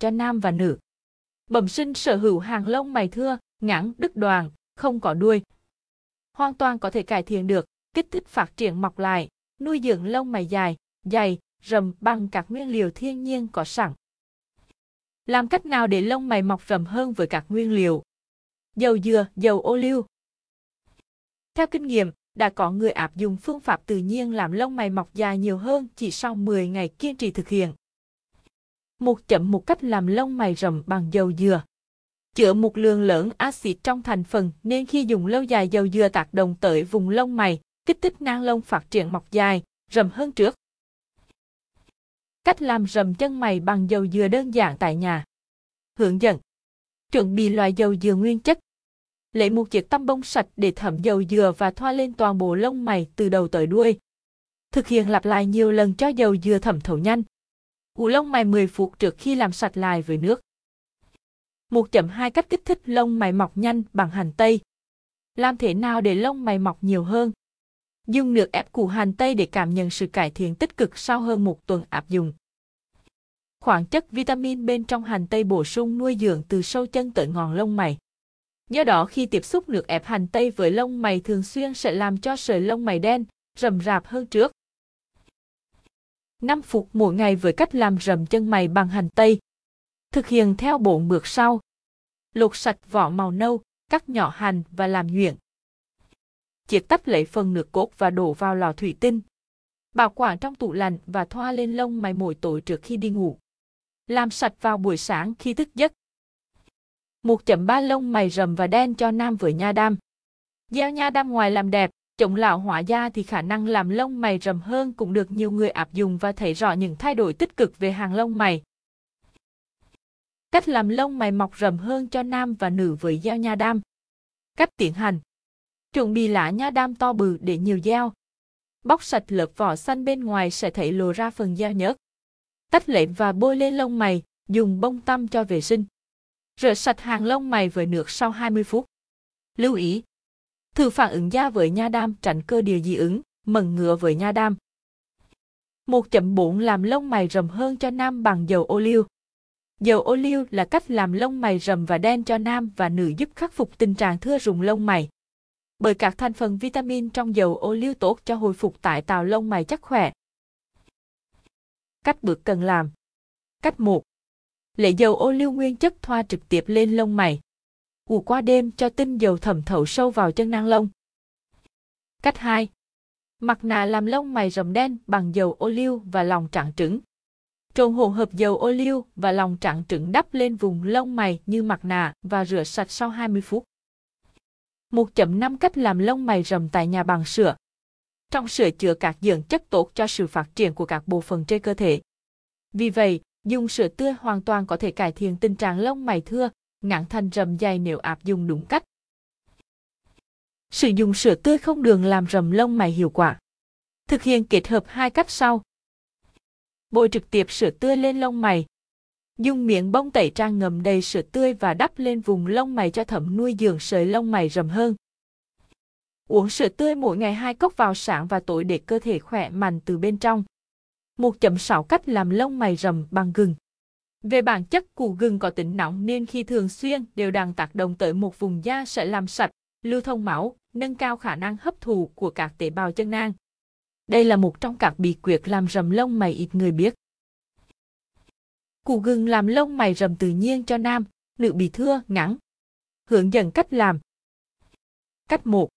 cho nam và nữ. Bẩm sinh sở hữu hàng lông mày thưa, ngắn, đứt đoàn, không có đuôi. Hoàn toàn có thể cải thiện được, kích thích phát triển mọc lại, nuôi dưỡng lông mày dài, dày, rầm bằng các nguyên liệu thiên nhiên có sẵn. Làm cách nào để lông mày mọc rầm hơn với các nguyên liệu? Dầu dừa, dầu ô liu. Theo kinh nghiệm, đã có người áp dụng phương pháp tự nhiên làm lông mày mọc dài nhiều hơn chỉ sau 10 ngày kiên trì thực hiện. Một chậm một cách làm lông mày rậm bằng dầu dừa. Chữa một lượng lớn axit trong thành phần nên khi dùng lâu dài dầu dừa tác động tới vùng lông mày, kích thích nang lông phát triển mọc dài, rậm hơn trước. Cách làm rậm chân mày bằng dầu dừa đơn giản tại nhà. Hướng dẫn. Chuẩn bị loại dầu dừa nguyên chất. Lấy một chiếc tăm bông sạch để thẩm dầu dừa và thoa lên toàn bộ lông mày từ đầu tới đuôi. Thực hiện lặp lại nhiều lần cho dầu dừa thẩm thấu nhanh. Ủ lông mày 10 phút trước khi làm sạch lại với nước. 1.2 cách kích thích lông mày mọc nhanh bằng hành tây. Làm thế nào để lông mày mọc nhiều hơn? Dùng nước ép củ hành tây để cảm nhận sự cải thiện tích cực sau hơn một tuần áp dụng. Khoáng chất vitamin bên trong hành tây bổ sung nuôi dưỡng từ sâu chân tới ngọn lông mày. Do đó khi tiếp xúc nước ép hành tây với lông mày thường xuyên sẽ làm cho sợi lông mày đen, rầm rạp hơn trước. 5 phút mỗi ngày với cách làm rầm chân mày bằng hành tây. Thực hiện theo bộ bước sau. Lột sạch vỏ màu nâu, cắt nhỏ hành và làm nhuyễn chiết tách lấy phần nước cốt và đổ vào lò thủy tinh. Bảo quản trong tủ lạnh và thoa lên lông mày mỗi tối trước khi đi ngủ. Làm sạch vào buổi sáng khi thức giấc. 1.3 lông mày rầm và đen cho nam với nha đam. Gieo nha đam ngoài làm đẹp, chống lão hóa da thì khả năng làm lông mày rậm hơn cũng được nhiều người áp dụng và thấy rõ những thay đổi tích cực về hàng lông mày. Cách làm lông mày mọc rậm hơn cho nam và nữ với gieo nha đam. Cách tiến hành Chuẩn bị lá nha đam to bự để nhiều gieo. Bóc sạch lớp vỏ xanh bên ngoài sẽ thấy lộ ra phần gieo nhớt. Tách lệm và bôi lên lông mày, dùng bông tăm cho vệ sinh. Rửa sạch hàng lông mày với nước sau 20 phút. Lưu ý. Thử phản ứng da với nha đam tránh cơ điều dị ứng, mẩn ngựa với nha đam. 1.4 làm lông mày rầm hơn cho nam bằng dầu ô liu. Dầu ô liu là cách làm lông mày rầm và đen cho nam và nữ giúp khắc phục tình trạng thưa rụng lông mày bởi các thành phần vitamin trong dầu ô liu tốt cho hồi phục tại tạo lông mày chắc khỏe. Cách bước cần làm. Cách 1. Lấy dầu ô liu nguyên chất thoa trực tiếp lên lông mày. Ủ qua đêm cho tinh dầu thẩm thấu sâu vào chân nang lông. Cách 2. Mặt nạ làm lông mày rậm đen bằng dầu ô liu và lòng trạng trứng. Trộn hỗn hợp dầu ô liu và lòng trạng trứng đắp lên vùng lông mày như mặt nạ và rửa sạch sau 20 phút. 1.5 cách làm lông mày rậm tại nhà bằng sữa. Trong sữa chứa các dưỡng chất tốt cho sự phát triển của các bộ phận trên cơ thể. Vì vậy, dùng sữa tươi hoàn toàn có thể cải thiện tình trạng lông mày thưa, ngạn thành rầm dày nếu áp dụng đúng cách. Sử dụng sữa tươi không đường làm rầm lông mày hiệu quả. Thực hiện kết hợp hai cách sau. Bôi trực tiếp sữa tươi lên lông mày, Dùng miệng bông tẩy trang ngầm đầy sữa tươi và đắp lên vùng lông mày cho thẩm nuôi dưỡng sợi lông mày rầm hơn. Uống sữa tươi mỗi ngày hai cốc vào sáng và tối để cơ thể khỏe mạnh từ bên trong. 1.6 cách làm lông mày rầm bằng gừng. Về bản chất củ gừng có tính nóng nên khi thường xuyên đều đang tác động tới một vùng da sẽ làm sạch, lưu thông máu, nâng cao khả năng hấp thụ của các tế bào chân nang. Đây là một trong các bí quyết làm rầm lông mày ít người biết. Củ gừng làm lông mày rầm tự nhiên cho nam, nữ bị thưa, ngắn. Hướng dẫn cách làm. Cách 1.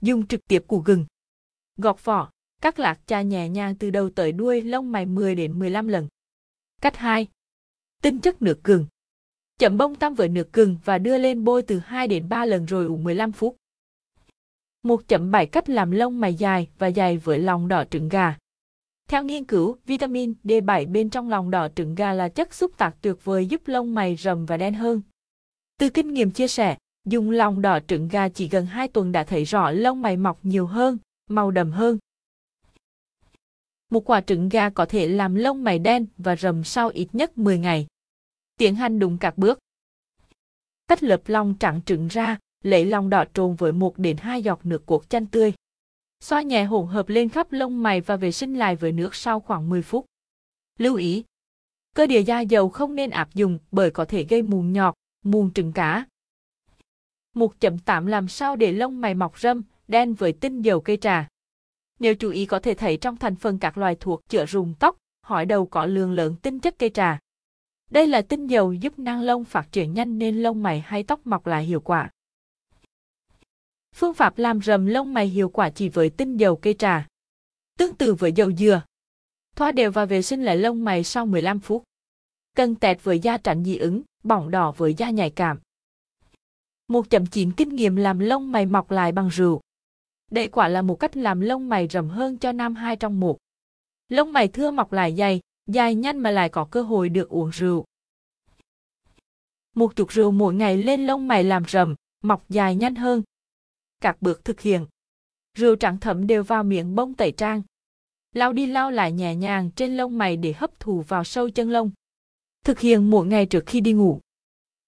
Dùng trực tiếp củ gừng. Gọt vỏ, cắt lạc cha nhẹ nhàng từ đầu tới đuôi lông mày 10 đến 15 lần. Cách 2. Tinh chất nước cường. Chậm bông tăm với nước gừng và đưa lên bôi từ 2 đến 3 lần rồi ủ 15 phút. 1.7 cách làm lông mày dài và dài với lòng đỏ trứng gà. Theo nghiên cứu, vitamin D7 bên trong lòng đỏ trứng gà là chất xúc tác tuyệt vời giúp lông mày rầm và đen hơn. Từ kinh nghiệm chia sẻ, dùng lòng đỏ trứng gà chỉ gần 2 tuần đã thấy rõ lông mày mọc nhiều hơn, màu đậm hơn. Một quả trứng gà có thể làm lông mày đen và rầm sau ít nhất 10 ngày. Tiến hành đúng các bước. Tách lớp lòng trắng trứng ra, lấy lòng đỏ trộn với 1 đến 2 giọt nước cốt chanh tươi. Xoa nhẹ hỗn hợp lên khắp lông mày và vệ sinh lại với nước sau khoảng 10 phút. Lưu ý, Cơ địa da dầu không nên áp dụng bởi có thể gây mụn nhọt, mụn trứng cá. 1.8 Làm sao để lông mày mọc râm, đen với tinh dầu cây trà? Nếu chú ý có thể thấy trong thành phần các loài thuộc chữa rụng tóc, hỏi đầu có lượng lớn tinh chất cây trà. Đây là tinh dầu giúp năng lông phát triển nhanh nên lông mày hay tóc mọc lại hiệu quả. Phương pháp làm rầm lông mày hiệu quả chỉ với tinh dầu cây trà. Tương tự với dầu dừa. Thoa đều và vệ sinh lại lông mày sau 15 phút. Cần tẹt với da tránh dị ứng, bỏng đỏ với da nhạy cảm. 1.9 Kinh nghiệm làm lông mày mọc lại bằng rượu. Đây quả là một cách làm lông mày rầm hơn cho nam hai trong một. Lông mày thưa mọc lại dày, dài nhanh mà lại có cơ hội được uống rượu. Một chút rượu mỗi ngày lên lông mày làm rầm, mọc dài nhanh hơn. Các bước thực hiện. Rượu trắng thấm đều vào miệng bông tẩy trang. Lau đi lau lại nhẹ nhàng trên lông mày để hấp thụ vào sâu chân lông. Thực hiện mỗi ngày trước khi đi ngủ.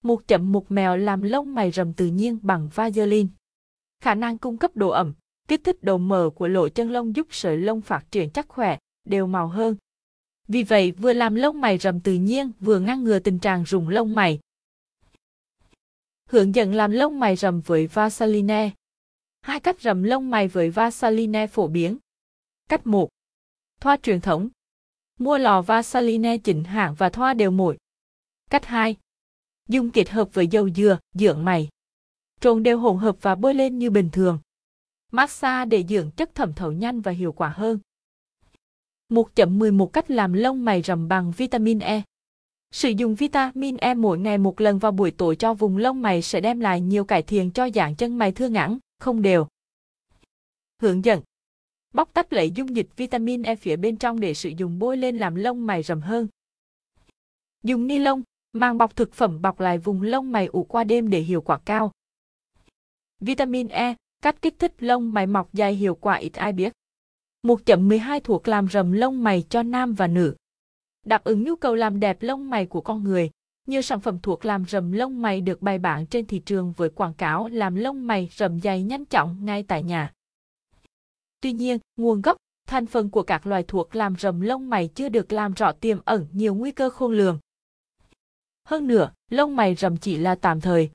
Một chậm một mèo làm lông mày rầm tự nhiên bằng Vaseline. Khả năng cung cấp độ ẩm, kích thích độ mờ của lỗ chân lông giúp sợi lông phát triển chắc khỏe, đều màu hơn. Vì vậy vừa làm lông mày rậm tự nhiên vừa ngăn ngừa tình trạng rụng lông mày. Hướng dẫn làm lông mày rậm với Vaseline. Hai cách rậm lông mày với Vaseline phổ biến. Cách 1. Thoa truyền thống. Mua lò Vaseline chỉnh hãng và thoa đều mỗi. Cách 2. Dùng kết hợp với dầu dừa, dưỡng mày. Trộn đều hỗn hợp và bôi lên như bình thường. Massage để dưỡng chất thẩm thấu nhanh và hiệu quả hơn. 1.11 cách làm lông mày rậm bằng vitamin E. Sử dụng vitamin E mỗi ngày một lần vào buổi tối cho vùng lông mày sẽ đem lại nhiều cải thiện cho dạng chân mày thưa ngắn, không đều. Hướng dẫn Bóc tách lấy dung dịch vitamin E phía bên trong để sử dụng bôi lên làm lông mày rậm hơn. Dùng ni lông, mang bọc thực phẩm bọc lại vùng lông mày ủ qua đêm để hiệu quả cao. Vitamin E, cách kích thích lông mày mọc dài hiệu quả ít ai biết. 1.12 thuộc làm rầm lông mày cho nam và nữ. Đáp ứng nhu cầu làm đẹp lông mày của con người, nhiều sản phẩm thuộc làm rầm lông mày được bày bán trên thị trường với quảng cáo làm lông mày rầm dày nhanh chóng ngay tại nhà. Tuy nhiên, nguồn gốc, thành phần của các loài thuộc làm rầm lông mày chưa được làm rõ tiềm ẩn nhiều nguy cơ khôn lường. Hơn nữa, lông mày rầm chỉ là tạm thời.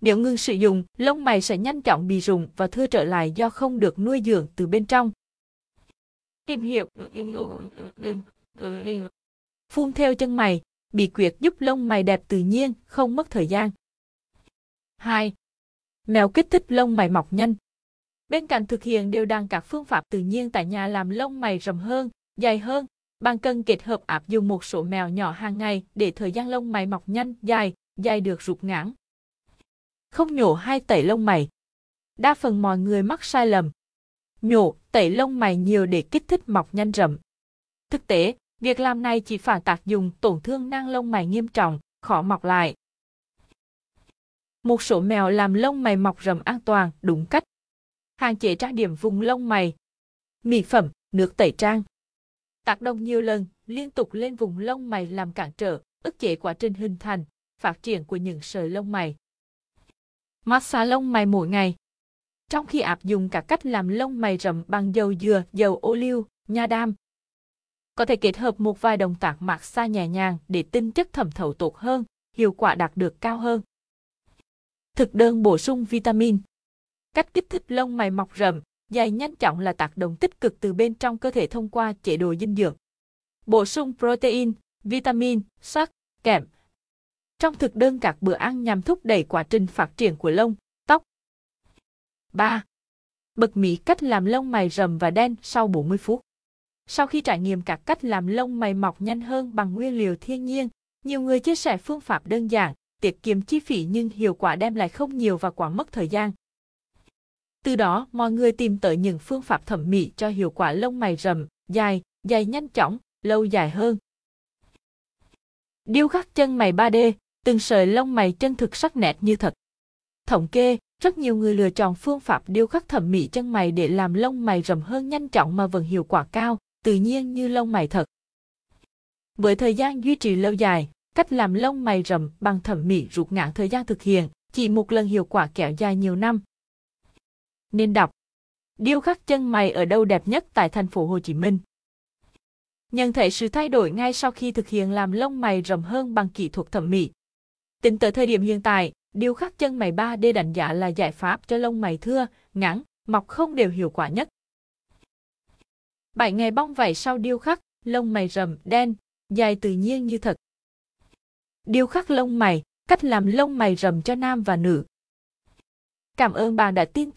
Nếu ngừng sử dụng, lông mày sẽ nhanh chóng bị rụng và thưa trở lại do không được nuôi dưỡng từ bên trong. Tìm hiểu Phun theo chân mày, bí quyết giúp lông mày đẹp tự nhiên, không mất thời gian. 2. Mèo kích thích lông mày mọc nhanh. Bên cạnh thực hiện đều đặn các phương pháp tự nhiên tại nhà làm lông mày rậm hơn, dài hơn, bạn cần kết hợp áp dụng một số mèo nhỏ hàng ngày để thời gian lông mày mọc nhanh, dài, dài được rụt ngắn. Không nhổ hay tẩy lông mày. Đa phần mọi người mắc sai lầm. Nhổ, tẩy lông mày nhiều để kích thích mọc nhanh rậm. Thực tế, việc làm này chỉ phản tác dụng tổn thương nang lông mày nghiêm trọng, khó mọc lại. Một số mèo làm lông mày mọc rậm an toàn, đúng cách. Hạn chế trang điểm vùng lông mày. Mỹ phẩm, nước tẩy trang. Tác động nhiều lần, liên tục lên vùng lông mày làm cản trở, ức chế quá trình hình thành, phát triển của những sợi lông mày. Massage lông mày mỗi ngày. Trong khi áp dụng các cách làm lông mày rậm bằng dầu dừa, dầu ô liu, nha đam, có thể kết hợp một vài động tác massage nhẹ nhàng để tinh chất thẩm thấu tốt hơn, hiệu quả đạt được cao hơn. Thực đơn bổ sung vitamin. Cách kích thích lông mày mọc rậm, dài nhanh chóng là tác động tích cực từ bên trong cơ thể thông qua chế độ dinh dưỡng. Bổ sung protein, vitamin, sắt, kẽm. Trong thực đơn các bữa ăn nhằm thúc đẩy quá trình phát triển của lông. 3. Bật mí cách làm lông mày rậm và đen sau 40 phút. Sau khi trải nghiệm các cách làm lông mày mọc nhanh hơn bằng nguyên liệu thiên nhiên, nhiều người chia sẻ phương pháp đơn giản, tiết kiệm chi phí nhưng hiệu quả đem lại không nhiều và quá mất thời gian. Từ đó, mọi người tìm tới những phương pháp thẩm mỹ cho hiệu quả lông mày rậm, dài, dài nhanh chóng, lâu dài hơn. Điêu khắc chân mày 3D, từng sợi lông mày chân thực sắc nét như thật. Thống kê, rất nhiều người lựa chọn phương pháp điêu khắc thẩm mỹ chân mày để làm lông mày rậm hơn nhanh chóng mà vẫn hiệu quả cao, tự nhiên như lông mày thật. Với thời gian duy trì lâu dài, cách làm lông mày rậm bằng thẩm mỹ rút ngắn thời gian thực hiện, chỉ một lần hiệu quả kéo dài nhiều năm. Nên đọc Điêu khắc chân mày ở đâu đẹp nhất tại thành phố Hồ Chí Minh? Nhận thấy sự thay đổi ngay sau khi thực hiện làm lông mày rậm hơn bằng kỹ thuật thẩm mỹ. Tính tới thời điểm hiện tại, điêu khắc chân mày 3D đánh giá là giải pháp cho lông mày thưa, ngắn, mọc không đều hiệu quả nhất. 7 ngày bong vảy sau điêu khắc, lông mày rậm, đen, dài tự nhiên như thật. Điêu khắc lông mày, cách làm lông mày rậm cho nam và nữ. Cảm ơn bạn đã tin tưởng